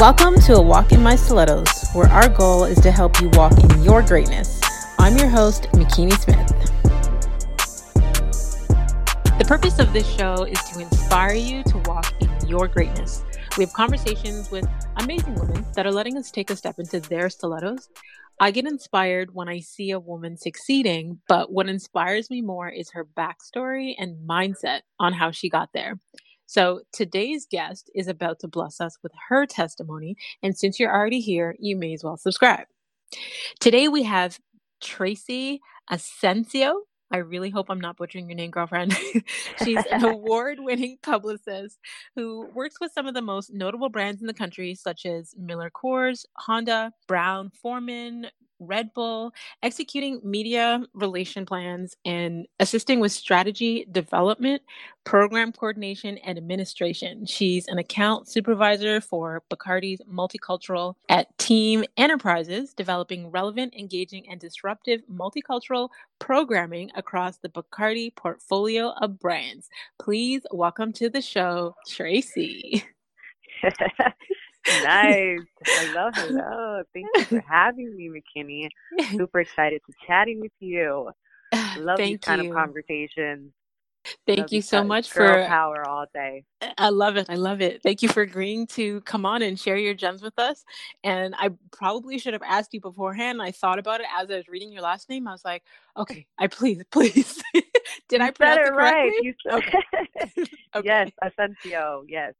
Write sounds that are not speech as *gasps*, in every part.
Welcome to A Walk in My Stilettos, where our goal is to help you walk in your greatness. I'm your host, Makini Smith. The purpose of this show is to inspire you to walk in your greatness. We have conversations with amazing women that are letting us take a step into their stilettos. I get inspired when I see a woman succeeding, but what inspires me more is her backstory and mindset on how she got there. So today's guest is about to bless us with her testimony. And since you're already here, you may as well subscribe. Today we have Tracy Asencio. I really hope I'm not butchering your name, girlfriend. *laughs* She's an *laughs* award winning publicist who works with some of the most notable brands in the country, such as Miller Coors, Honda, Brown Forman, Red Bull, executing media relation plans, and assisting with strategy development, program coordination, and administration. She's an account supervisor for Bacardi's Multicultural at Team Enterprises, developing relevant, engaging, and disruptive multicultural programming across the Bacardi portfolio of brands. Please welcome to the show, Tracy. *laughs* nice. Hello, hello. *laughs* Oh, thank you for having me, Makini. *laughs* Super excited to chatting with you. Love Thank these kind you. of conversations. Thank Love you so much for power all day. I love it. I love it. Thank you for agreeing to come on and share your gems with us. And I probably should have asked you beforehand. I thought about it as I was reading your last name. I was like, okay, I please, *laughs* please. Did I You pronounce said it it right. You said Okay. Yes, Asencio. Yes,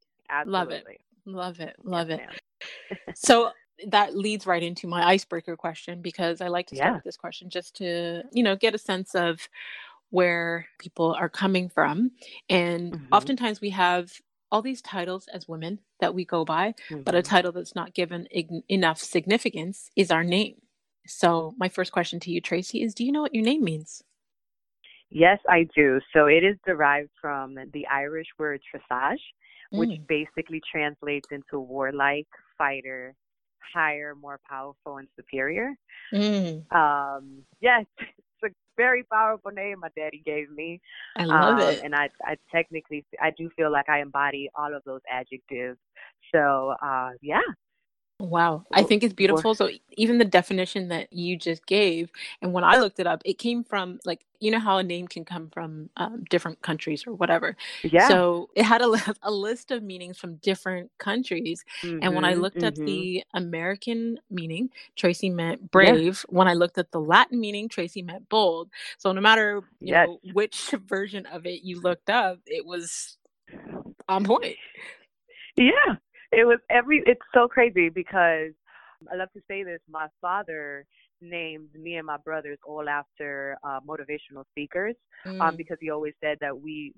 Love absolutely. it. Love it. Love it. Yes, ma'am. *laughs* So that leads right into my icebreaker question because I like to start Yeah. with this question just to, you know, get a sense of where people are coming from. And Mhm. oftentimes we have all these titles as women that we go by, but a Mhm. title that's not given ig- enough significance is our name. So my first question to you, Tracy, is do you know what your name means? Yes, I do. So it is derived from the Irish word tresage, which Mm. basically translates into warlike, fighter, higher, more powerful, and superior. Mm. Um, yes, *laughs* it's a very powerful name my daddy gave me. I love um, it. And I, I technically, I do feel like I embody all of those adjectives. So, uh, yeah. Wow, I think it's beautiful. So even the definition that you just gave, and when I looked it up, it came from like you know how a name can come from um, different countries or whatever. yeah. So it had a, *laughs* a list of meanings from different countries, and when I Mhm, looked at mhm. the American meaning, Tracy meant brave. When I looked at the Latin meaning, Tracy meant bold. So no matter you Yes. know which *laughs* version of it you looked up, it was on point. Yeah, it was every. It's so crazy because I love to say this. My father named me and my brothers all after uh, motivational speakers, um, Mm. because he always said that we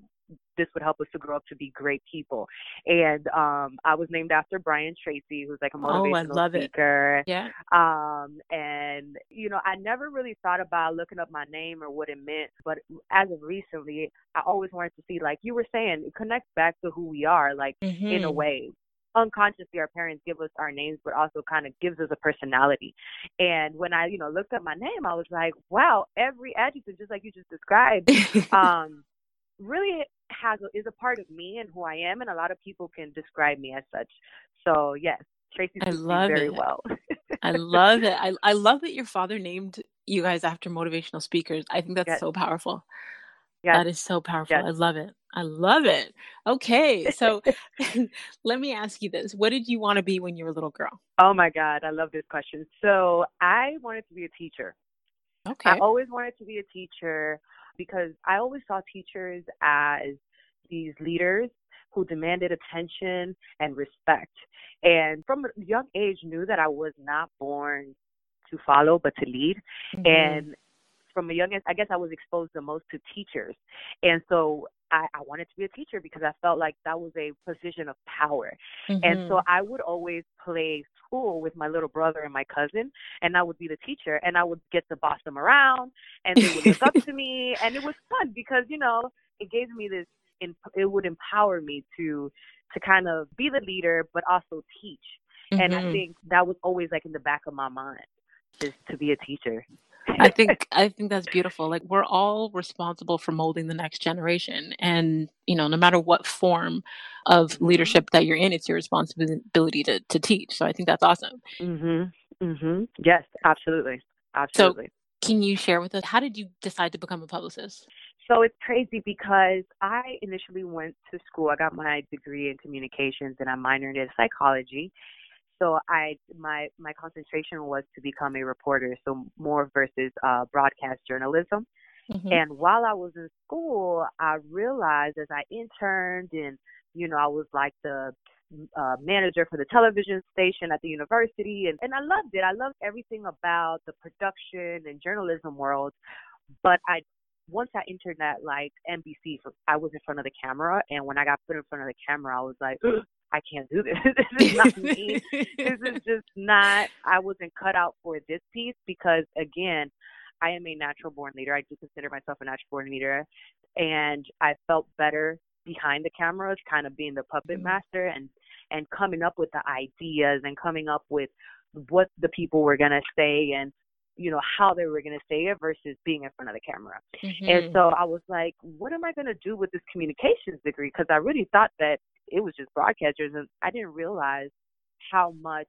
this would help us to grow up to be great people. And um, I was named after Brian Tracy, who's like a motivational Oh, I motivational love it. speaker. Yeah. Um, and you know, I never really thought about looking up my name or what it meant, but as of recently, I always wanted to see, like you were saying, it connects back to who we are, like in a Mhm. way. Unconsciously, our parents give us our names, but also kind of gives us a personality. And when I, you know, looked up my name, I was like, wow, every adjective, just like you just described, *laughs* um, really has a, is a part of me and who I am, and a lot of people can describe me as such. So yes, Tracy I love very it. well. I *laughs* love it. I I love that your father named you guys after motivational speakers. I think that's Yes. so powerful. yes, That is so powerful. yes. I love it. I love it. Okay, so *laughs* *laughs* let me ask you this. What did you want to be when you were a little girl? Oh my God, I love this question. So I wanted to be a teacher. Okay. I always wanted to be a teacher because I always saw teachers as these leaders who demanded attention and respect. And from a young age knew that I was not born to follow but to lead. Mhm. And from a young age, I guess I was exposed the most to teachers. And so I, I wanted to be a teacher because I felt like that was a position of power. And so Mhm. I would always play school with my little brother and my cousin, and I would be the teacher, and I would get to boss them around, and they would look up *laughs* to me, and it was fun because you know it gave me this, it would empower me to to kind of be the leader, but also teach. And I Mhm. think that was always like in the back of my mind, is to be a teacher. I think I think that's beautiful. Like we're all responsible for molding the next generation, and you know, no matter what form of mm-hmm. leadership that you're in, it's your responsibility to to teach. So I think that's awesome. Mhm. Mhm. Yes, absolutely, absolutely. So, can you share with us how did you decide to become a publicist? So it's crazy because I initially went to school. I got my degree in communications and I minored in psychology so I my my concentration was to become a reporter, so more versus uh, broadcast journalism. Mm-hmm. And while I was in school, I realized as I interned and you know I was like the uh, manager for the television station at the university, and and I loved it. I loved everything about the production and journalism world, but I once I entered that like NBC, I was in front of the camera, and when I got put in front of the camera, I was like, *gasps* I can't do this. *laughs* this is *laughs* not me. this is just not. I wasn't cut out for this piece because again, I am a natural born leader. I do consider myself a natural born leader, and I felt better behind the cameras, kind of being the puppet mm-hmm. master and and coming up with the ideas and coming up with what the people were gonna say and you know how they were going to say it versus being in front of the camera mm-hmm. and so i was like what am i going to do with this communications degree because i really thought that it was just broadcasters and I didn't realize how much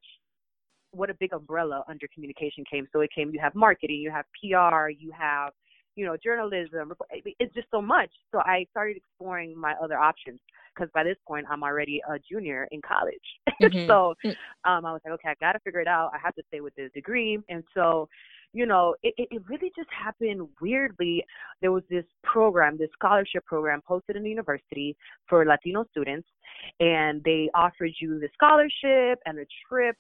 what a big umbrella under communication came. So it came you have marketing, you have PR, you have, you know, journalism. It's just so much. So I started exploring my other options because by this point I'm already a junior in college. *laughs* Mm-hmm. so mm. um, I was like, okay, I got to figure it out. I have to stay with this degree. And so you know, it, it really just happened weirdly. There was this program, this scholarship program posted in the university for Latino students, and they offered you the scholarship and a trip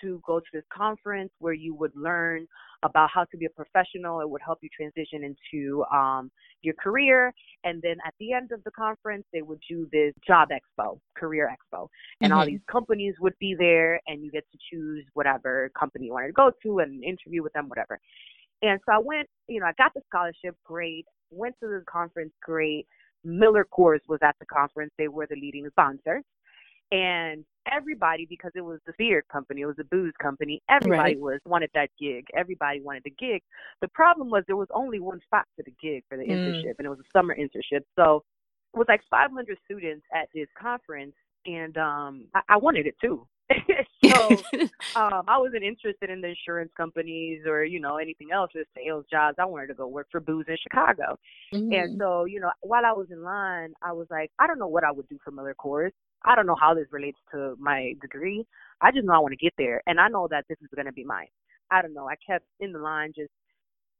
to go to this conference where you would learn about how to be a professional. It would help you transition into um, your career. And then at the end of the conference, they would do this job expo, career expo. And mm-hmm. all these companies would be there, and you get to choose whatever company you wanted to go to and interview with them, whatever. And so I went, you know, I got the scholarship, great. Went to the conference, great. Miller Coors was at the conference. They were the leading sponsor and everybody because it was the beer company, it was a booze company. Everybody right. was wanted that gig. Everybody wanted the gig. The problem was there was only one spot for the gig for the mm. internship, and it was a summer internship. So it was like 500 students at this conference, and um I, I wanted it too. *laughs* so *laughs* um I wasn't interested in the insurance companies or you know anything else or sales jobs. I wanted to go work for booze in Chicago. Mm-hmm. And so you know while I was in line, I was like, I don't know what I would do for Miller Coors. I don't know how this relates to my degree. I just know I want to get there, and I know that this is going to be mine. I don't know. I kept in the line just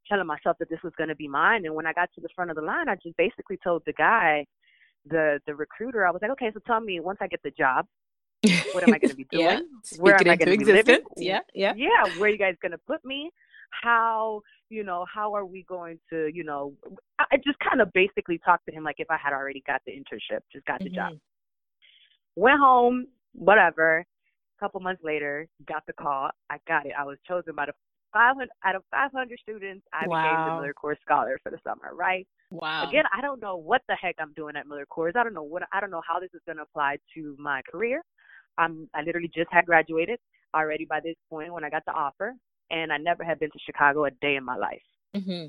telling myself that this was going to be mine, and when I got to the front of the line, I just basically told the guy, the the recruiter, I was like, okay, so tell me once I get the job, what am I going to be *laughs* doing? yeah. Where am I going to be living? Yeah, yeah, yeah. Where are you guys going to put me? How you know? How are we going to you know? I just kind of basically talked to him like if I had already got the internship, just got the mm-hmm. job. Went home, whatever. A couple months later, got the call. I got it. I was chosen by the 500 out of 500 students. I wow. became the Miller Coors Scholar for the summer. Right. Wow. Again, I don't know what the heck I'm doing at Miller Coors. I don't know what. I don't know how this is going to apply to my career. I'm. I literally just had graduated already by this point when I got the offer, and I never had been to Chicago a day in my life. Mm-hmm.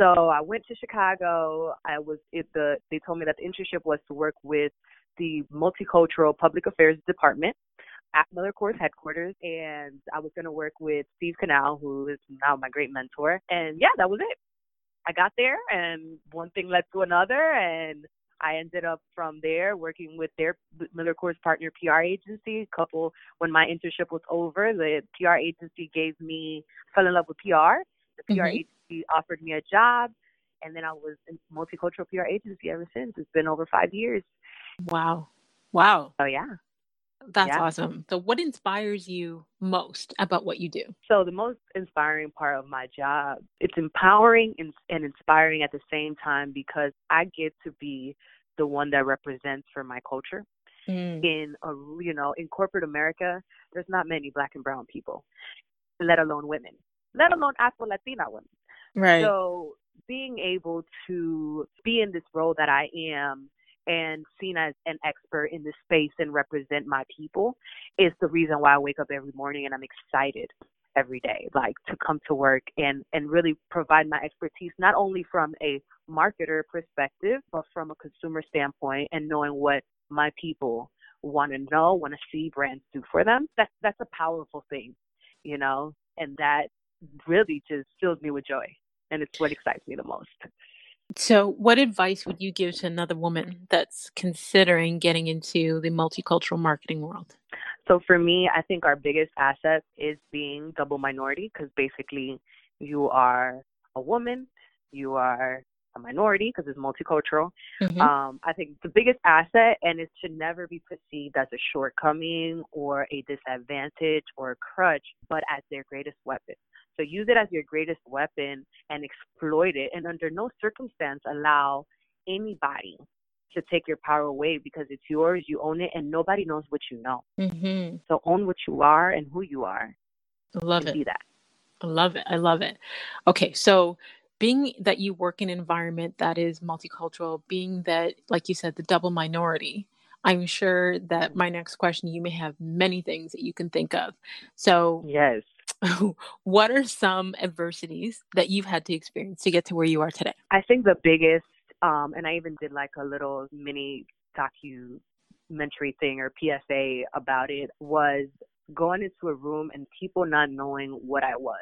So I went to Chicago. I was it the they told me that the internship was to work with the Multicultural Public Affairs Department at Miller Coors headquarters, and I was going to work with Steve Canal, who is now my great mentor. And yeah, that was it. I got there, and one thing led to another, and I ended up from there working with their Miller Coors partner PR agency. A couple when my internship was over, the PR agency gave me fell in love with PR. The PR mm-hmm. agency offered me a job, and then I was in multicultural PR agency ever since. It's been over five years. Wow. Wow. Oh, yeah. That's yeah. awesome. So, what inspires you most about what you do? So, the most inspiring part of my job, it's empowering and, and inspiring at the same time because I get to be the one that represents for my culture. Mm. In a, you know, in corporate America, there's not many black and brown people, let alone women, let alone Afro Latina women. Right. So, being able to be in this role that I am and seen as an expert in this space and represent my people is the reason why I wake up every morning and I'm excited every day, like to come to work and and really provide my expertise not only from a marketer perspective, but from a consumer standpoint and knowing what my people want to know, want to see brands do for them. That's that's a powerful thing, you know, and that really just fills me with joy, and it's what excites me the most. So, what advice would you give to another woman that's considering getting into the multicultural marketing world? So, for me, I think our biggest asset is being double minority because basically you are a woman, you are a minority because it's multicultural. Mm-hmm. Um, I think the biggest asset, and it should never be perceived as a shortcoming or a disadvantage or a crutch, but as their greatest weapon. So use it as your greatest weapon and exploit it, and under no circumstance allow anybody to take your power away because it's yours, you own it, and nobody knows what you know. Mm-hmm. So own what you are and who you are. I love it. Be that. I love it. I love it. Okay, so being that you work in an environment that is multicultural, being that, like you said, the double minority, I'm sure that my next question, you may have many things that you can think of. So, yes. *laughs* what are some adversities that you've had to experience to get to where you are today? I think the biggest, um, and I even did like a little mini documentary thing or PSA about it, was going into a room and people not knowing what I was.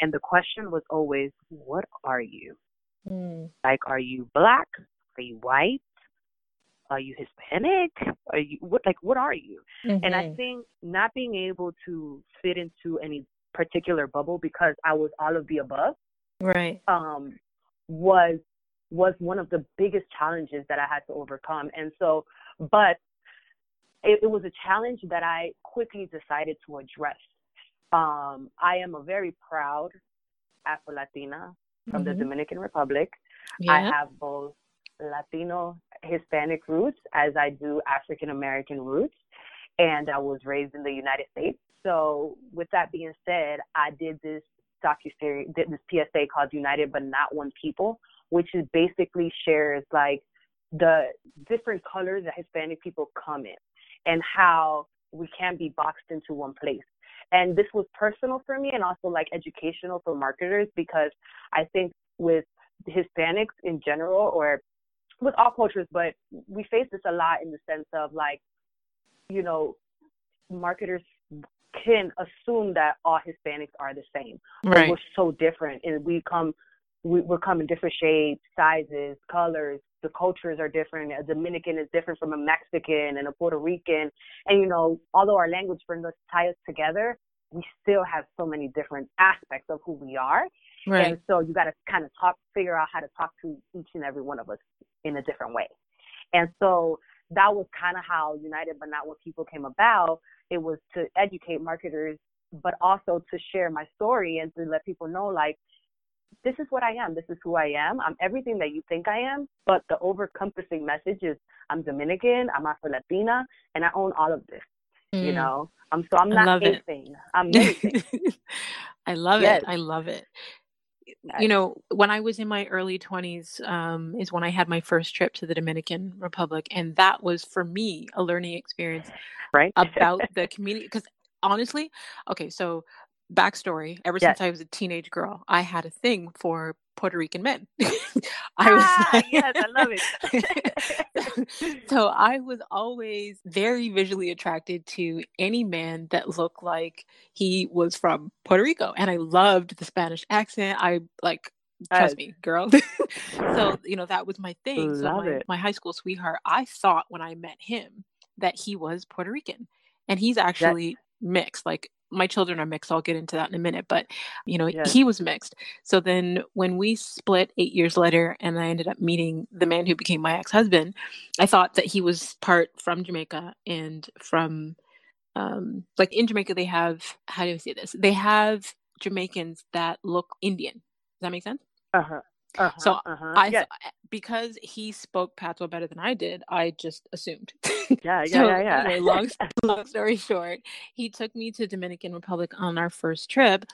And the question was always, what are you? Mm. Like, are you black? Are you white? Are you Hispanic? Are you what? Like, what are you? Mm-hmm. And I mm-hmm. think not being able to fit into any particular bubble because I was all of the above, right? Um, was was one of the biggest challenges that I had to overcome. And so, but it, it was a challenge that I quickly decided to address. Um, I am a very proud Afro Latina from mm-hmm. the Dominican Republic. Yeah. I have both Latino Hispanic roots as I do African American roots, and I was raised in the United States. So, with that being said, I did this docu-series, did this PSA called United But Not One People, which is basically shares like the different colors that Hispanic people come in and how we can't be boxed into one place. And this was personal for me and also like educational for marketers because I think with Hispanics in general or with all cultures, but we face this a lot in the sense of like, you know, marketers can assume that all Hispanics are the same. Right. We're so different, and we come, we, we're come in different shapes, sizes, colors. The cultures are different. A Dominican is different from a Mexican and a Puerto Rican, and you know, although our language brings us tie us together, we still have so many different aspects of who we are. Right. And so you got to kind of talk, figure out how to talk to each and every one of us in a different way. And so that was kind of how United But Not What People came about. It was to educate marketers, but also to share my story and to let people know, like, this is what I am. This is who I am. I'm everything that you think I am. But the overcompassing message is I'm Dominican, I'm Afro Latina, and I own all of this. Mm. You know, um, so I'm not a thing. I'm *laughs* anything. I love yes. it. I love it you know, when I was in my early 20s, um, is when I had my first trip to the Dominican Republic. And that was for me a learning experience right about the community. Because honestly, okay, so backstory ever yes. since I was a teenage girl, I had a thing for Puerto Rican men. *laughs* I was ah, yes, I love it. *laughs* so I was always very visually attracted to any man that looked like he was from Puerto Rico, and I loved the Spanish accent. I like trust me, girl. *laughs* so you know that was my thing. Love so my, it. my high school sweetheart, I thought when I met him that he was Puerto Rican, and he's actually mixed. Like my children are mixed. I'll get into that in a minute. But, you know, yes. he was mixed. So then when we split eight years later and I ended up meeting the man who became my ex husband, I thought that he was part from Jamaica and from, um, like in Jamaica, they have, how do I say this? They have Jamaicans that look Indian. Does that make sense? Uh huh. Uh-huh, so uh-huh. I yes. Because he spoke patois better than I did, I just assumed. *laughs* Yeah, yeah, so, yeah, yeah. Anyway, long, *laughs* *laughs* long story short, he took me to Dominican Republic on our first trip,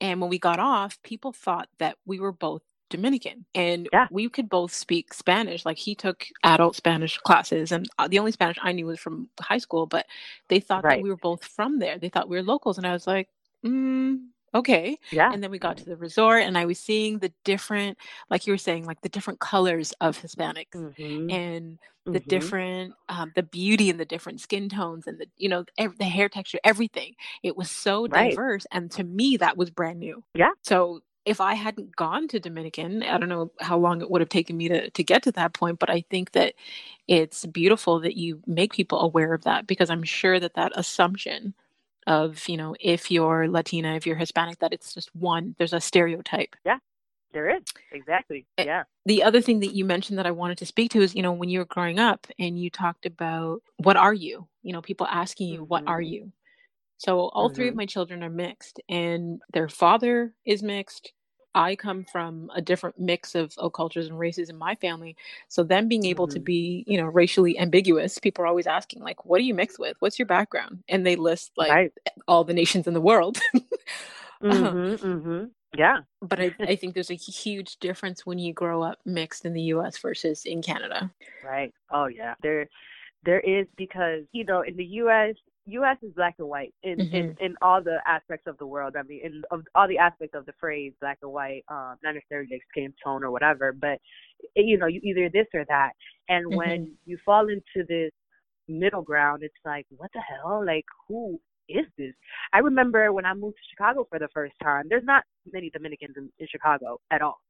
and when we got off, people thought that we were both Dominican, and yeah. we could both speak Spanish. Like he took adult Spanish classes, and uh, the only Spanish I knew was from high school. But they thought right. that we were both from there. They thought we were locals, and I was like, mm, okay. Yeah. And then we got to the resort and I was seeing the different, like you were saying, like the different colors of Hispanics Mm-hmm. and the Mm-hmm. different, um, the beauty and the different skin tones and the, you know, ev- the hair texture, everything. It was so Right. diverse. And to me, that was brand new. Yeah. So if I hadn't gone to Dominican, I don't know how long it would have taken me to, to get to that point, but I think that it's beautiful that you make people aware of that because I'm sure that that assumption of, you know, if you're Latina, if you're Hispanic, that it's just one, there's a stereotype. Yeah. There is exactly. Eh, Yeah. The other thing that you mentioned that I wanted to speak to is, you know, when you were growing up and you talked about what are you? You know, people asking you, what are Mhm. you? So all three of Mhm. my children are mixed and their father is mixed. I come from a different mix of, of cultures and races in my family. So them being able to Mhm. be, you know, racially ambiguous, people are always asking, like, what do you mix with? What's your background? And they list like Right. all the nations in the world. *laughs* Um, Mm-hmm. Mm-hmm. Yeah. but I, I *laughs* think there's a huge difference when you grow up mixed in the US versus in Canada. Right. Oh yeah. There there is because, you know, in the US US is black and white in, in, in all the aspects of the world. I mean in of all the aspects of the phrase black and white, um, not necessarily skin tone or whatever, but eh, you know, you either this or that. And when you fall into this middle ground, it's like, what the hell? Like who is this? I remember when I moved to Chicago for the first time, there's not many Dominicans in, in Chicago at all.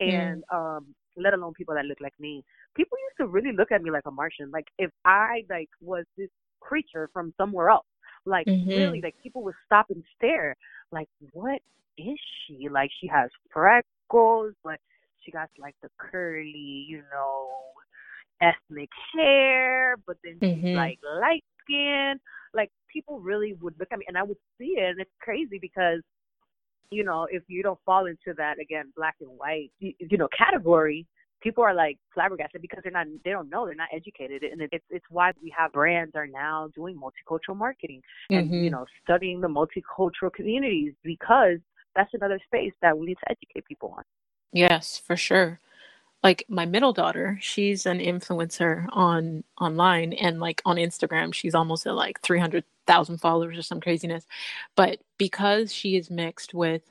And um let alone people that look like me. People used to really look at me like a Martian. Like if I like was this creature from somewhere else. Like Mhm. really, like people would stop and stare. Like, what is she? Like she has freckles, but she got like the curly, you know, ethnic hair, but then she's Mhm. like light skin. Like people really would look at me and I would see it and it's crazy because you know, if you don't fall into that again, black and white, you, you know, category, people are like flabbergasted because they're not, they don't know, they're not educated, and it's it's why we have brands are now doing multicultural marketing and you Mhm. know studying the multicultural communities because that's another space that we need to educate people on. Yes, for sure. Like my middle daughter, she's an influencer on online and like on Instagram, she's almost at like 300,000 followers or some craziness. But because she is mixed with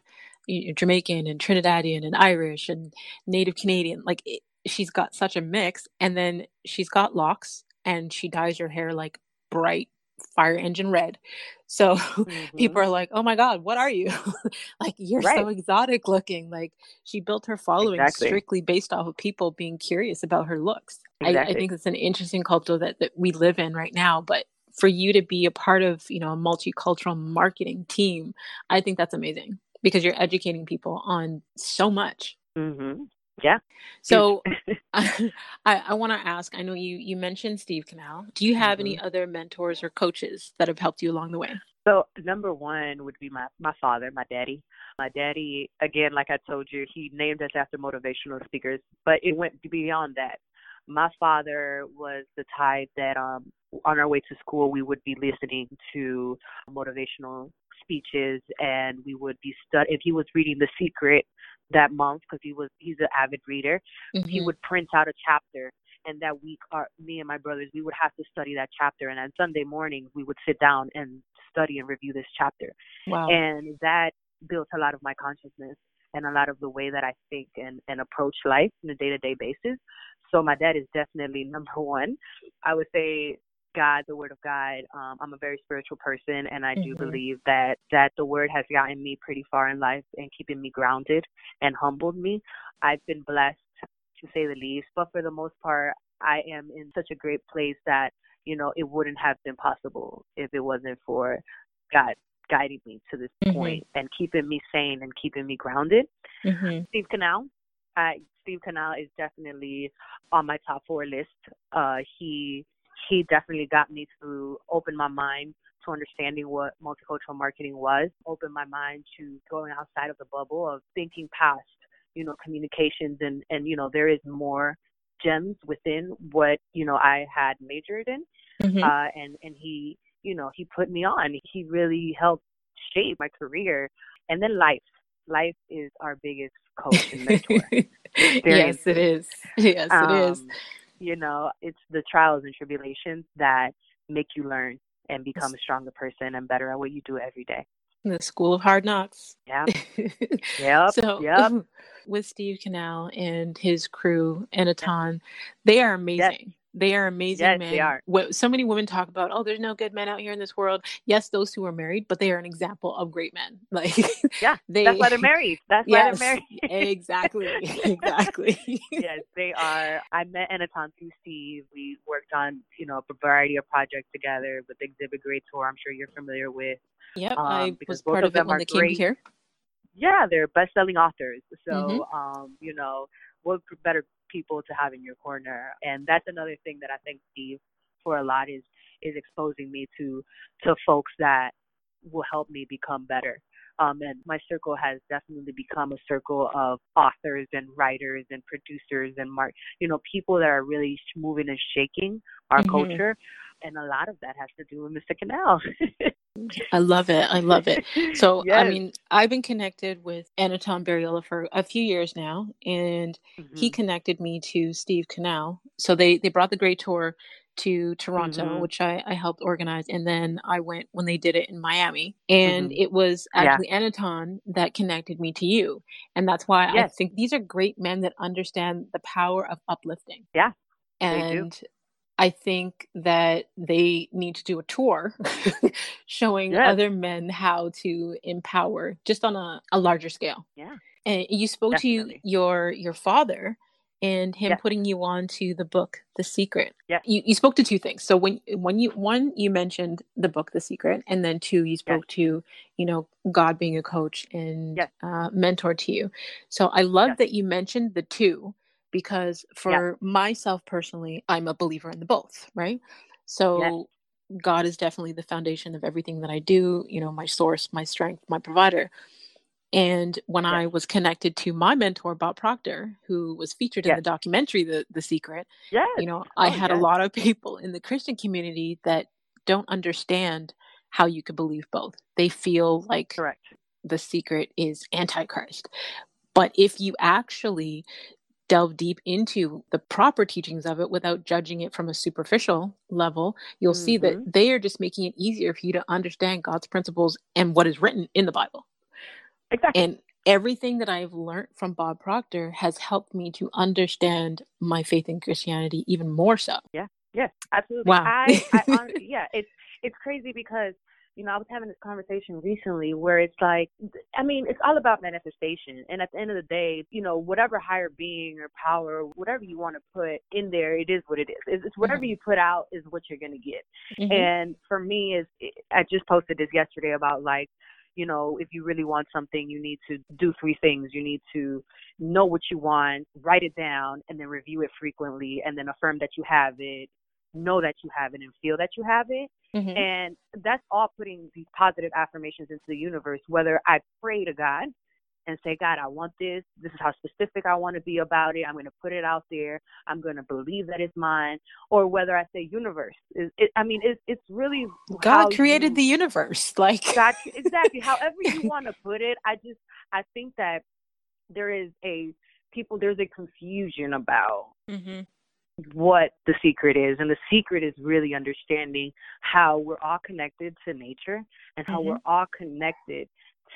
you know, Jamaican and Trinidadian and Irish and Native Canadian, like it, she's got such a mix. And then she's got locks and she dyes her hair like bright fire engine red. So *laughs* people Mhm. are like, "Oh my God, what are you? *laughs* like you're so exotic looking." Like she built her following Exactly. strictly based off of people being curious about her looks. I, I think it's an interesting culture that, that we live in right now. But for you to be a part of, you know, a multicultural marketing team, I think that's amazing because you're educating people on so much. Mhm. Yeah. So *laughs* *laughs* I, I want to ask. I know you you mentioned Steve Canal. Do you have any other mentors or coaches that have helped you along the way? So number one would be my my father, my daddy. My daddy, again, like I told you, he named us after motivational speakers, but it went beyond that. My father was the type that um on our way to school we would be listening to motivational speeches and we would be stud if he was reading The Secret that month because he was he's an avid reader he Mhm. would print out a chapter and that week our me and my brothers we would have to study that chapter and on sunday mornings we would sit down and study and review this chapter Wow. and that built a lot of my consciousness and a lot of the way that i think and, and approach life on a day-to-day basis so my dad is definitely number one i would say god the word of god um, i'm a very spiritual person and i do Mhm. believe that that the word has gotten me pretty far in life and keeping me grounded and humbled me i've been blessed to say the least. But for the most part, I am in such a great place that, you know, it wouldn't have been possible if it wasn't for God guiding me to this Mhm. point and keeping me sane and keeping me grounded. Mhm. Steve Canal. I, Steve Canal is definitely on my top four list. Uh, he he definitely got me to open my mind to understanding what multicultural marketing was, open my mind to going outside of the bubble of thinking past, you know, communications and and you know there is more gems within what you know I had majored in, Mhm. uh, and and he you know he put me on. He really helped shape my career, and then life. Life is our biggest coach and mentor. *laughs* yes, it is. Yes, it is. You know, it's the trials and tribulations that make you learn and become a stronger person and better at what you do every day. The School of Hard Knocks. Yeah. *laughs* yep. So, yep. *laughs* with Steve Canal and his crew, Anaton, they are amazing. Yes. They are amazing yes, men. They are. So many women talk about, oh, there's no good men out here in this world. Yes, those two are married, but they are an example of great men. *laughs* Like, yeah, they, that's why they're married. That's yes, why they're married. exactly, *laughs* *laughs* exactly. yes, they are. I met Anaton through Steve. We worked on, you know, a variety of projects together with the Exhibit Great Tour. I'm sure you're familiar with. Yep, um, I was part of, of it when they came great. here. Yeah, they're best-selling authors. So, mm-hmm. um, you know, what better people to have in your corner? And that's another thing that I think Steve, for a lot, is is exposing me to to folks that will help me become better. Um, and my circle has definitely become a circle of authors and writers and producers and mark, you know, people that are really moving and shaking our mm-hmm. culture. And a lot of that has to do with Mr. Canal. *laughs* I love it. I love it. So, yes. I mean, I've been connected with Anaton Barriola for a few years now, and mm-hmm. he connected me to Steve Canal. So they they brought the Great Tour to Toronto, mm-hmm. which I, I helped organize, and then I went when they did it in Miami, and mm-hmm. it was actually yeah. Anaton that connected me to you, and that's why yes. I think these are great men that understand the power of uplifting. Yeah, and I think that they need to do a tour *laughs* showing yes. other men how to empower just on a, a larger scale. Yeah. And you spoke Definitely. to your your father and him putting you on to the book The Secret. Yeah. You you spoke to two things. So when when you one you mentioned the book The Secret and then two you spoke to, you know, God being a coach and uh, mentor to you. So I love that you mentioned the two because for yeah. myself personally, I'm a believer in the both, right? So yeah. God is definitely the foundation of everything that I do, you know, my source, my strength, my provider. And when yeah. I was connected to my mentor, Bob Proctor, who was featured in the documentary The The Secret, yes. you know, I oh, had yes. a lot of people in the Christian community that don't understand how you could believe both. They feel like Correct. the secret is antichrist. But if you actually delve deep into the proper teachings of it without judging it from a superficial level, you'll mm-hmm. see that mm-hmm. they are just making it easier for you to understand God's principles and what is written in the Bible. Exactly. And everything that I've learned from Bob Proctor has helped me to understand my faith in Christianity even more so. Yeah. Yeah, absolutely. Wow. I, I *laughs* honestly, yeah, it's it's crazy because you know, I was having this conversation recently where it's like, I mean, it's all about manifestation. And at the end of the day, you know, whatever higher being or power, whatever you want to put in there, it is what it is. It's, it's whatever mm-hmm. you put out is what you're going to get. Mm-hmm. And for me, is I just posted this yesterday about like, you know, if you really want something, you need to do three things. You need to know what you want, write it down, and then review it frequently, and then affirm that you have it, know that you have it, and feel that you have it. Mm-hmm. And that's all putting these positive affirmations into the universe, whether I pray to God and say, God, I want this. This is how specific I want to be about it. I'm going to put it out there. I'm going to believe that it's mine. Or whether I say universe. It, it, I mean, it's, it's really God created you, the universe. *laughs* Like God, exactly. However you *laughs* want to put it. I just, I think that there is a people, there's a confusion about mm-hmm what the secret is. And the secret is really understanding how we're all connected to nature and how mm-hmm. we're all connected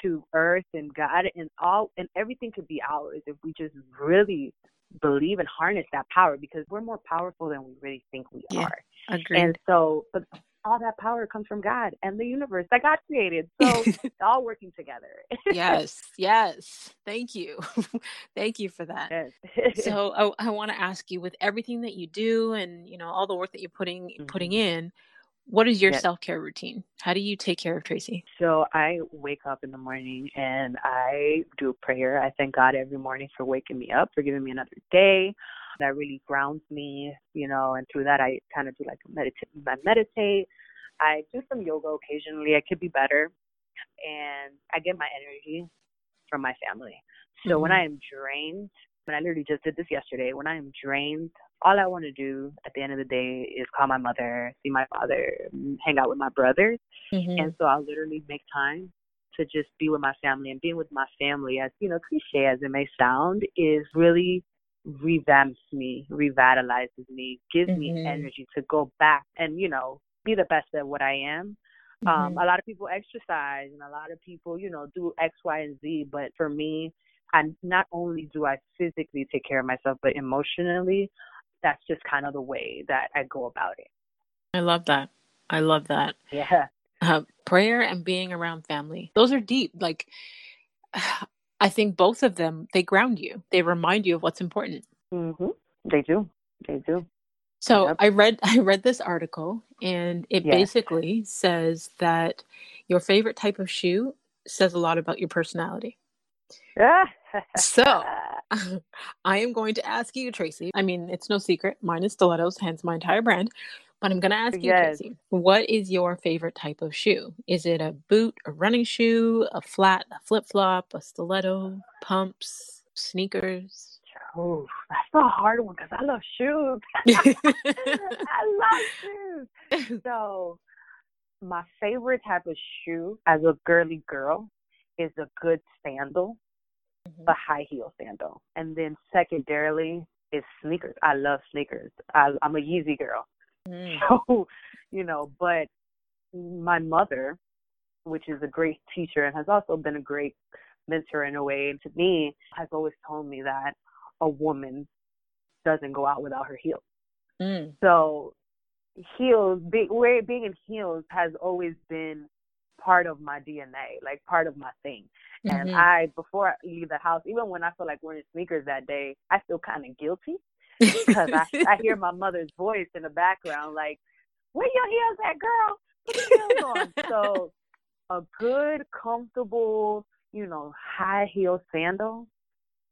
to earth and God and all and everything could be ours if we just really believe and harness that power because we're more powerful than we really think we yeah, are. Agreed. And so but all that power comes from God and the universe that God created. So *laughs* it's all working together. yes, yes. Thank you. *laughs* Thank you for that. Yes. *laughs* so I, I want to ask you with everything that you do and you know all the work that you're putting mm-hmm. putting in, what is your yes. self care routine? How do you take care of Tracy? So I wake up in the morning and I do prayer. I thank God every morning for waking me up, for giving me another day that really grounds me, you know, and through that I kind of do like meditate, I meditate. I do some yoga occasionally. I could be better. And I get my energy from my family. So mm-hmm. when I am drained, when I literally just did this yesterday, when I am drained, all I want to do at the end of the day is call my mother, see my father, hang out with my brothers. Mm-hmm. And so I'll literally make time to just be with my family and being with my family as you know cliche as it may sound is really revamps me, revitalizes me, gives mm-hmm. me energy to go back and, you know, be the best at what I am. Um, mm-hmm. a lot of people exercise and a lot of people, you know, do X, Y, and Z. But for me, and not only do I physically take care of myself, but emotionally, that's just kind of the way that I go about it. I love that. I love that. Yeah. Uh, prayer and being around family. Those are deep. Like, *sighs* I think both of them, they ground you. They remind you of what's important. Mm-hmm. They do. They do. So yep. I read *laughs* I read this article and it yes. basically says that your favorite type of shoe says a lot about your personality. Yeah. *laughs* So *laughs* I am going to ask you, Tracy. I mean, it's no secret. Mine is stilettos, hence my entire brand. But I'm going to ask you, yes. Tracy, what is your favorite type of shoe? Is it a boot, a running shoe, a flat, a flip flop, a stiletto, pumps, sneakers? Oh, that's a hard one because I love shoes. *laughs* I love shoes. *laughs* So, my favorite type of shoe as a girly girl is a good sandal, mm-hmm. a high heel sandal. And then, secondarily, is sneakers. I love sneakers. I, I'm a Yeezy girl. Mm. *laughs* So, you know, but my mother, which is a great teacher and has also been a great mentor in a way to me, has always told me that a woman doesn't go out without her heels. Mm. So heels, be, where being in heels has always been part of my DNA, like part of my thing. Mm-hmm. And I, before I leave the house, even when I feel like wearing sneakers that day, I feel kind of guilty because I, *laughs* I hear my mother's voice in the background, like, "Where your heels at, girl? Put your heels on." *laughs* so, a good, comfortable, you know, high heel sandal.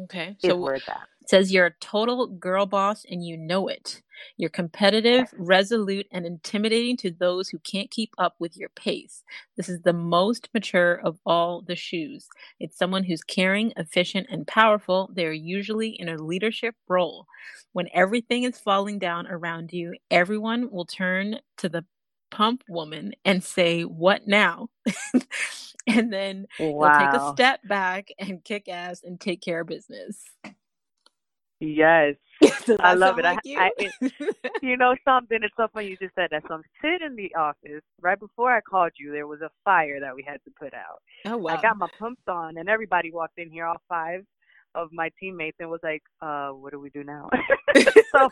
Okay, so where it's at. It says you're a total girl boss and you know it. You're competitive, resolute, and intimidating to those who can't keep up with your pace. This is the most mature of all the shoes. It's someone who's caring, efficient, and powerful. They're usually in a leadership role. When everything is falling down around you, everyone will turn to the pump woman and say, What now? *laughs* *laughs* and then wow. they'll take a step back and kick ass and take care of business. Yes. *laughs* I love it. Like I, you? I, it, *laughs* you know something? It's so funny you just said that. So I'm sitting in the office right before I called you. There was a fire that we had to put out. Oh wow! I got my pumps on, and everybody walked in here, all five of my teammates, and was like, "Uh, what do we do now?" *laughs* *laughs* so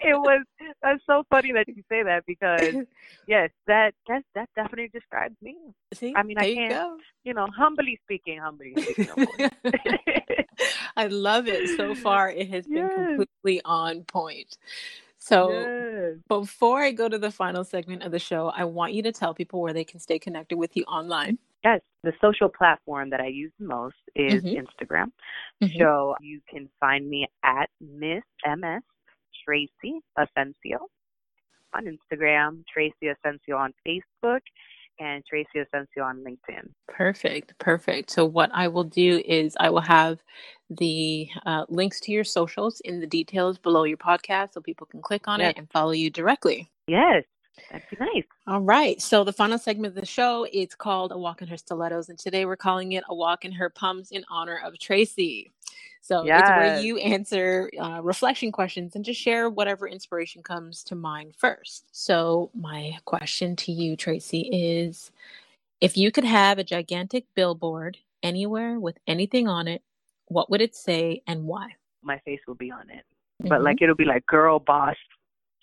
it was. That's so funny that you say that because *laughs* yes, that that that definitely describes me. See, I mean, I can't. You, you know, humbly speaking, humbly speaking. I love it. So far, it has been completely on point. So, yes. before I go to the final segment of the show, I want you to tell people where they can stay connected with you online. Yes, the social platform that I use the most is mm-hmm. Instagram. Mm-hmm. So, you can find me at Miss MS Tracy Asencio on Instagram, Tracy Asencio on Facebook, and Tracy Asencio on LinkedIn. Perfect, perfect. So what I will do is I will have the uh, links to your socials in the details below your podcast so people can click on yes. it and follow you directly. Yes, that'd be nice. All right. So the final segment of the show it's called A Walk in Her Stilettos, and today we're calling it A Walk in Her Pumps in honor of Tracy. So yes. it's where you answer uh, reflection questions and just share whatever inspiration comes to mind first. So, my question to you, Tracy, is if you could have a gigantic billboard anywhere with anything on it, what would it say and why? My face will be on it. Mm-hmm. But like it'll be like girl boss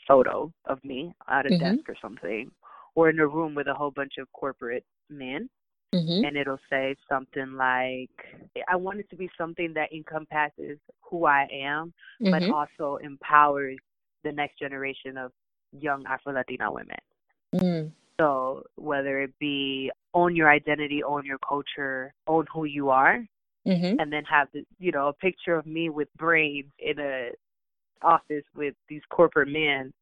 photo of me at a mm-hmm. desk or something, or in a room with a whole bunch of corporate men Mm-hmm. And it'll say something like, I want it to be something that encompasses who I am, mm-hmm. but also empowers the next generation of young Afro Latina women. Mm. So whether it be own your identity, own your culture, own who you are, mm-hmm. and then have the, you know a picture of me with braids in a office with these corporate men.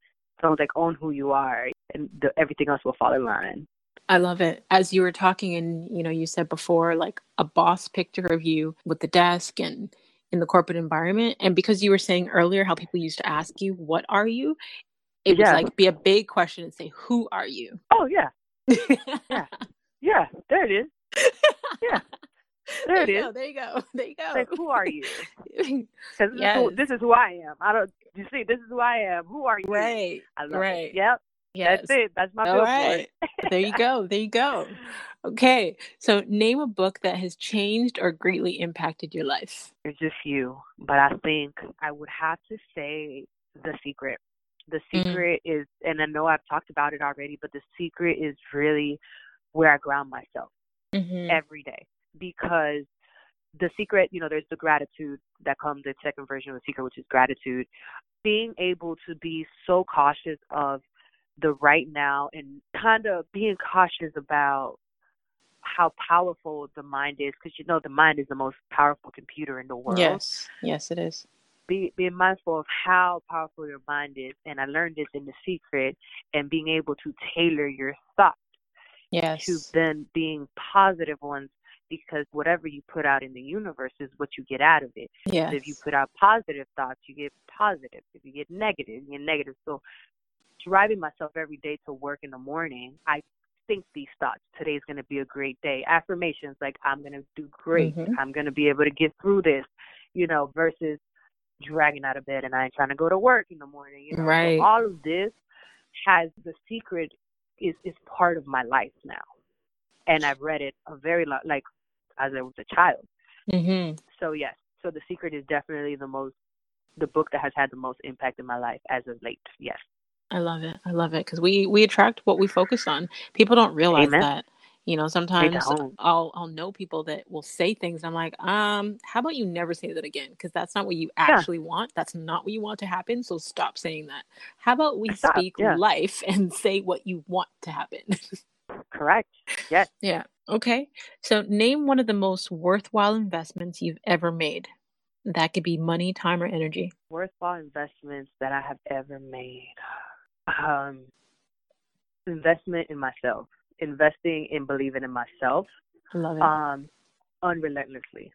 Sounds like own who you are, and the, everything else will fall in line. I love it. As you were talking, and you know, you said before, like a boss picture of you with the desk and in the corporate environment. And because you were saying earlier how people used to ask you, "What are you?" It yeah. was like be a big question and say, "Who are you?" Oh yeah, *laughs* yeah, yeah. There it is. *laughs* Yeah. There, there it is. Go, there you go. *laughs* There you go. Like, who are you? *laughs* Because yes. this, this, is who I am. I don't. You see, this is who I am. Who are you? Right. I love right. It. Yep. Yes. That's it. That's my All right. there you go. There you go. *laughs* Okay. So name a book that has changed or greatly impacted your life. There's a few, but I think I would have to say The Secret. The mm. Secret mm. is, and I know I've talked about it already, but The Secret is really where I ground myself mm-hmm. every day because the secret, you know, there's the gratitude that comes, the second version of the secret, which is gratitude. Being able to be so cautious of the right now and kind of being cautious about how powerful the mind is because you know the mind is the most powerful computer in the world. Yes, yes, it is. Be, being mindful of how powerful your mind is, and I learned this in the secret, and being able to tailor your thoughts yes. to then being positive ones because whatever you put out in the universe is what you get out of it. Yes. So if you put out positive thoughts, you get positive. If you get negative, you get negative. So driving myself every day to work in the morning, I think these thoughts. Today's going to be a great day. Affirmations like I'm going to do great. Mm-hmm. I'm going to be able to get through this, you know, versus dragging out of bed and I ain't trying to go to work in the morning. You know? Right. So all of this has the secret is is part of my life now, and I've read it a very lot, like as I was a child. Mm-hmm. So yes, so the secret is definitely the most the book that has had the most impact in my life as of late. Yes. I love it. I love it because we we attract what we focus on. People don't realize Amen. that. You know, sometimes I'll I'll know people that will say things. I'm like, um, how about you never say that again? Because that's not what you actually yeah. want. That's not what you want to happen. So stop saying that. How about we stop. speak yeah. life *laughs* and say what you want to happen? Correct. Yes. *laughs* Yeah. Okay. So name one of the most worthwhile investments you've ever made. That could be money, time, or energy. Worthwhile investments that I have ever made um, investment in myself, investing in believing in myself. Love it. Um, unrelentlessly,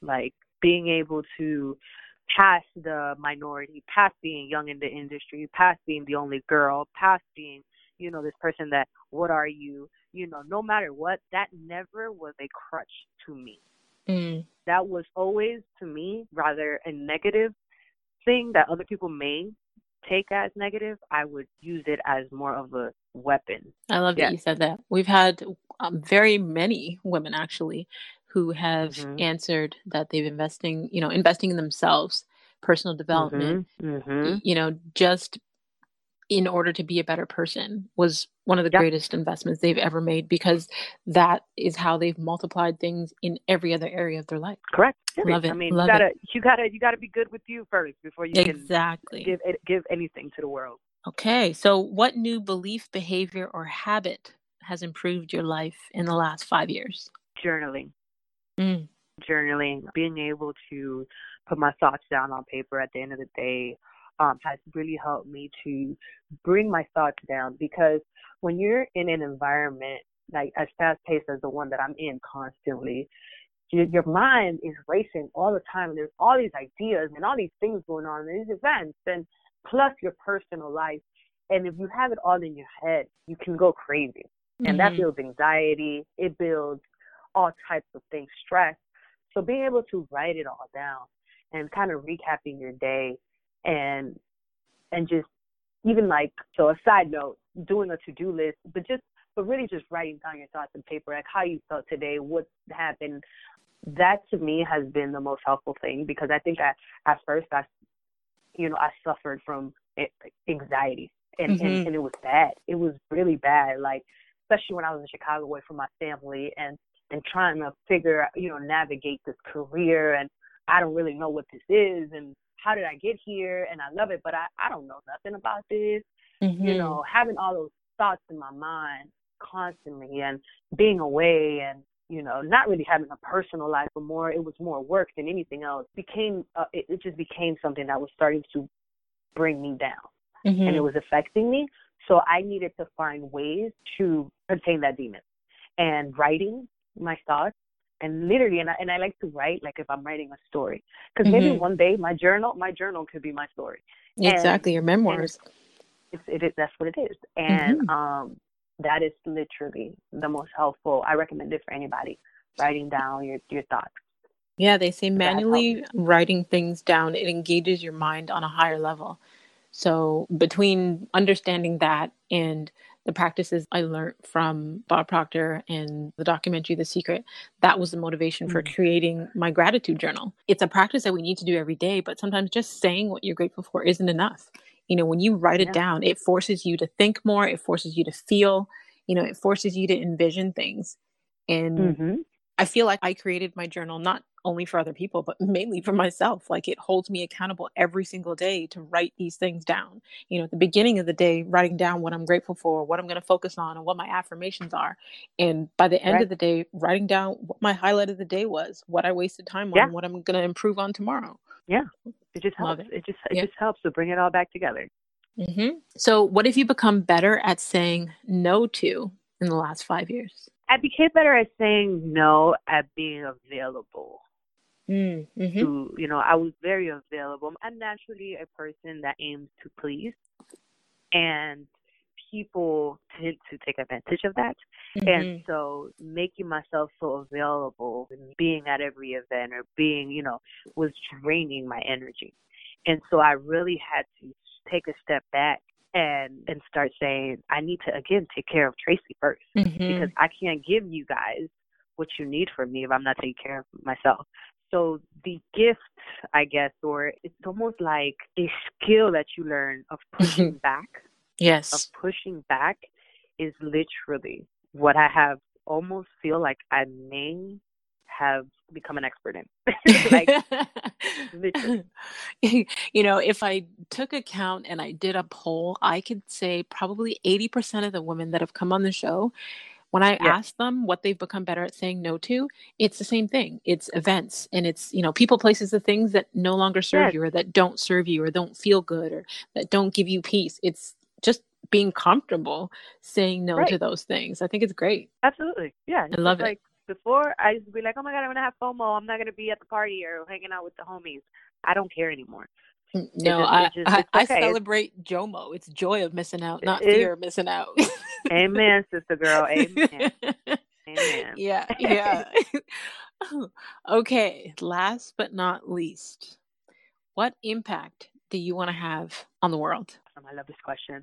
like being able to pass the minority, past being young in the industry, past being the only girl, past being, you know, this person that, what are you? You know, no matter what, that never was a crutch to me. Mm. That was always to me rather a negative thing that other people may take as negative, I would use it as more of a weapon. I love yes. that you said that. We've had um, very many women actually who have mm-hmm. answered that they've investing, you know, investing in themselves, personal development, mm-hmm. Mm-hmm. you know, just in order to be a better person was one of the yep. greatest investments they've ever made because that is how they've multiplied things in every other area of their life. Correct. Love it. I mean, Love you gotta it. you gotta you gotta be good with you first before you exactly. can give give anything to the world. Okay, so what new belief, behavior, or habit has improved your life in the last five years? Journaling. Mm. Journaling, being able to put my thoughts down on paper at the end of the day um, has really helped me to bring my thoughts down because when you're in an environment like as fast paced as the one that I'm in constantly, your, your mind is racing all the time. And There's all these ideas and all these things going on, and these events, and plus your personal life. And if you have it all in your head, you can go crazy. Mm-hmm. And that mm-hmm. builds anxiety. It builds all types of things, stress. So being able to write it all down and kind of recapping your day and and just even like so a side note doing a to do list but just but really just writing down your thoughts on paper like how you felt today what happened that to me has been the most helpful thing because i think I, at first i you know i suffered from anxiety and, mm-hmm. and and it was bad it was really bad like especially when i was in chicago away from my family and and trying to figure you know navigate this career and i don't really know what this is and how did I get here? And I love it, but I, I don't know nothing about this. Mm-hmm. You know, having all those thoughts in my mind constantly and being away and, you know, not really having a personal life, but more, it was more work than anything else, became, uh, it, it just became something that was starting to bring me down. Mm-hmm. And it was affecting me. So I needed to find ways to contain that demon. And writing my thoughts and literally and I, and I like to write like if i'm writing a story. Because mm-hmm. maybe one day my journal my journal could be my story. Exactly and, your memoirs. it's, it is that's what it is. And mm-hmm. um that is literally the most helpful. I recommend it for anybody writing down your your thoughts. Yeah they say manually writing things down it engages your mind on a higher level. So between understanding that and the practices I learned from Bob Proctor and the documentary The Secret, that was the motivation for mm. creating my gratitude journal. It's a practice that we need to do every day, but sometimes just saying what you're grateful for isn't enough. You know, when you write it yeah. down, it forces you to think more, it forces you to feel, you know, it forces you to envision things. And mm-hmm. I feel like I created my journal not only for other people, but *laughs* mainly for myself. Like it holds me accountable every single day to write these things down. You know, at the beginning of the day, writing down what I'm grateful for, what I'm going to focus on, and what my affirmations are. And by the end right. of the day, writing down what my highlight of the day was, what I wasted time yeah. on, what I'm going to improve on tomorrow. Yeah, it just helps. It. it. just it yeah. just helps to bring it all back together. Mm-hmm. So, what have you become better at saying no to in the last five years? I became better at saying no, at being available. Mm, mm-hmm. To you know, I was very available. I'm naturally a person that aims to please, and people tend to take advantage of that. Mm-hmm. And so making myself so available and being at every event or being, you know, was draining my energy. And so I really had to take a step back and and start saying I need to again take care of Tracy 1st mm-hmm. because I can't give you guys what you need from me if I'm not taking care of myself. So the gift, I guess, or it's almost like a skill that you learn of pushing back. Yes. Of pushing back is literally what I have almost feel like I may have become an expert in. *laughs* like, *laughs* *laughs* you know, if I took a count and I did a poll, I could say probably 80% of the women that have come on the show, when I yeah. ask them what they've become better at saying no to, it's the same thing. It's events and it's, you know, people, places, the things that no longer serve yes. you or that don't serve you or don't feel good or that don't give you peace. It's just being comfortable saying no right. to those things. I think it's great. Absolutely. Yeah. I love it. Like before, I used to be like, oh my God, I'm going to have FOMO. I'm not going to be at the party or hanging out with the homies. I don't care anymore. No, just, I, just, I, okay. I, celebrate JOMO. It's joy of missing out, not fear of missing out. amen, sister girl. Amen. *laughs* amen. Yeah, yeah. *laughs* okay, last but not least, what impact do you want to have on the world? Um, I love this question.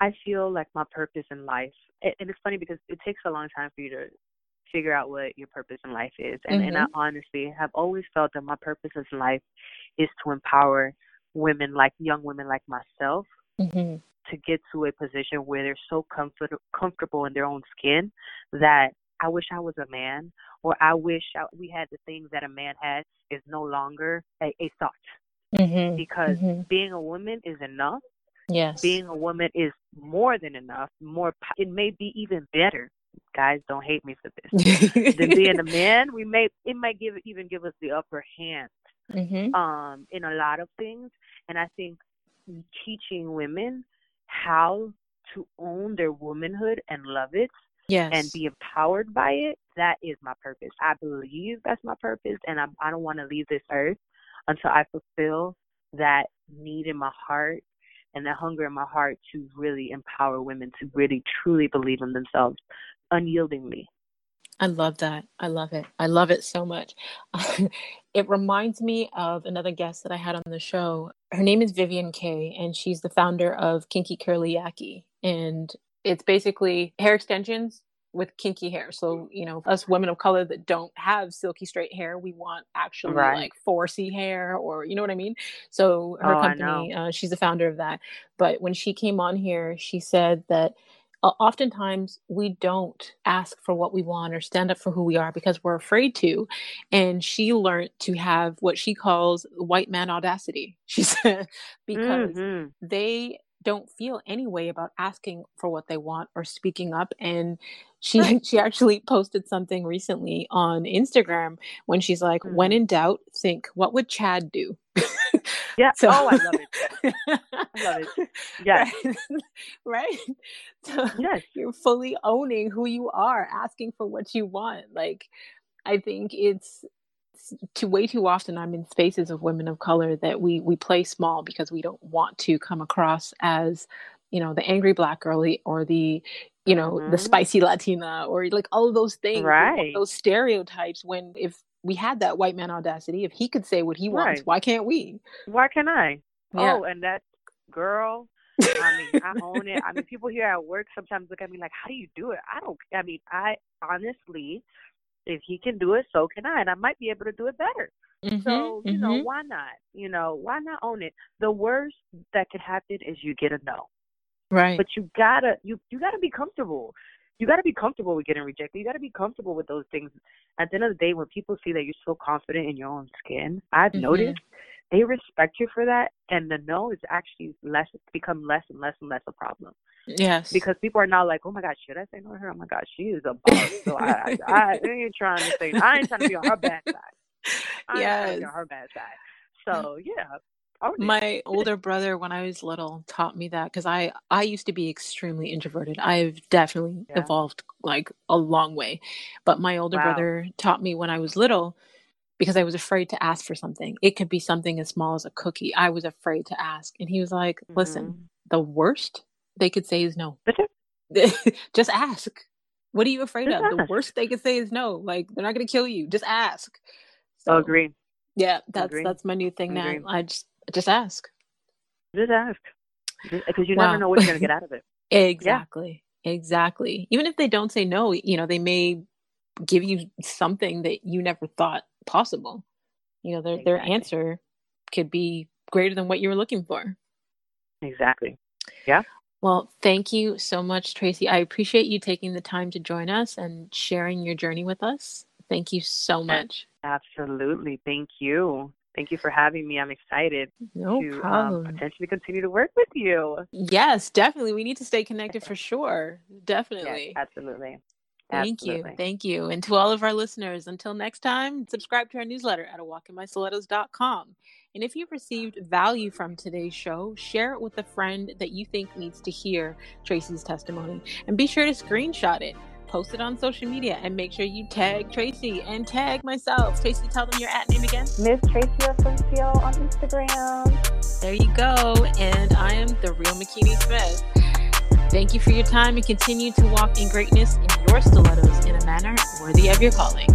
I feel like my purpose in life, and it's funny because it takes a long time for you to figure out what your purpose in life is. And, mm-hmm. and I mm-hmm. honestly have always felt that my purpose in life is to empower women like young women like myself mm-hmm. to get to a position where they're so comfort, comfortable in their own skin that I wish I was a man or I wish I, we had the things that a man has is no longer a, a thought. Mm-hmm. Because mm-hmm. being a woman is enough. Yes. Being a woman is more than enough. More, it may be even better guys don't hate me for this. *laughs* than being a man, we may it might give even give us the upper hand mm-hmm. um in a lot of things. And I think teaching women how to own their womanhood and love it yes. and be empowered by it, that is my purpose. I believe that's my purpose and I I don't want to leave this earth until I fulfill that need in my heart and that hunger in my heart to really empower women to really truly believe in themselves unyieldingly. I love that. I love it. I love it so much. *laughs* it reminds me of another guest that I had on the show. Her name is Vivian Kaye, and she's the founder of Kinky Curly Yaki. And it's basically hair extensions with kinky hair. So, you know, us women of color that don't have silky straight hair, we want actually right. like 4C hair or, you know what I mean? So, her oh, company, uh, she's the founder of that. But when she came on here, she said that oftentimes we don't ask for what we want or stand up for who we are because we're afraid to. And she learned to have what she calls white man audacity. *laughs* She said, because mm-hmm. they don't feel any way about asking for what they want or speaking up and she right. *laughs* she actually posted something recently on Instagram when she's like mm-hmm. when in doubt think what would Chad do *laughs* yeah. So, oh I love it. *laughs* I love it. Yes. Right, *laughs* right? So yes. you're fully owning who you are asking for what you want. Like I think it's too way too often I'm in spaces of women of color that we we play small because we don't want to come across as you know the angry black girly or the you know mm-hmm. the spicy Latina or like all of those things. Right. those stereotypes when if we had that white man audacity if he could say what he wants right. why can't we why can't I yeah. oh and that girl. I mean, *laughs* I own it. I mean, people here at work sometimes look at me like, "How do you do it?" I don't. I mean, I honestly, if he can do it, so can I, and I might be able to do it better. Mm-hmm, So you mm-hmm. know, why not? You know, why not own it? The worst that could happen is you get a no, Right. but you gotta you you gotta be comfortable. You gotta be comfortable with getting rejected. You gotta be comfortable with those things. At the end of the day, when people see that you're so confident in your own skin, I've Mhm. noticed they respect you for that, and the no is actually less become less and less and less a problem yes. because people are now like, oh my god, should I say no to her? Oh my god, she is a boss. So I, *laughs* I, I ain't trying to say, I ain't trying to be on her bad side. I ain't trying to be Yes. on her bad side. So yeah. My older brother, when I was little, taught me that because I I used to be extremely introverted. I've definitely Yeah. evolved like a long way, but my older Wow. brother taught me when I was little because I was afraid to ask for something. It could be something as small as a cookie. I was afraid to ask, and he was like, "Listen, Mhm. the worst they could say is no. *laughs* Just ask. What are you afraid Just of? The worst they could say is no. Like they're not going to kill you. Just ask." So Agree. yeah, that's that's my new thing now. I just just ask. Just ask. Because you never know what you're gonna get *laughs* out of it. Exactly. Exactly. Even if they don't say no, you know, they may give you something that you never thought possible. You know, their their answer could be greater than what you were looking for. Exactly. Yeah. Well, thank you so much, Tracy. I appreciate you taking the time to join us and sharing your journey with us. Thank you so much. Absolutely. Thank you. Thank you for having me. I'm excited No to um, potentially continue to work with you. yes, definitely. We need to stay connected for sure. Yes, Definitely. absolutely. Thank you. Thank you. And to all of our listeners, until next time, subscribe to our newsletter at awalkinmystilettos.com. And if you've received value from today's show, share it with a friend that you think needs to hear Tracy's testimony. And be sure to screenshot it, post it on social media, and make sure you tag Tracy and tag myself. Tracy, tell them your at name again. Miss Tracy Asencio on Instagram. There you go. And I am the real Makini Smith. Thank you for your time and continue to walk in greatness in your stilettos in a manner worthy of your calling.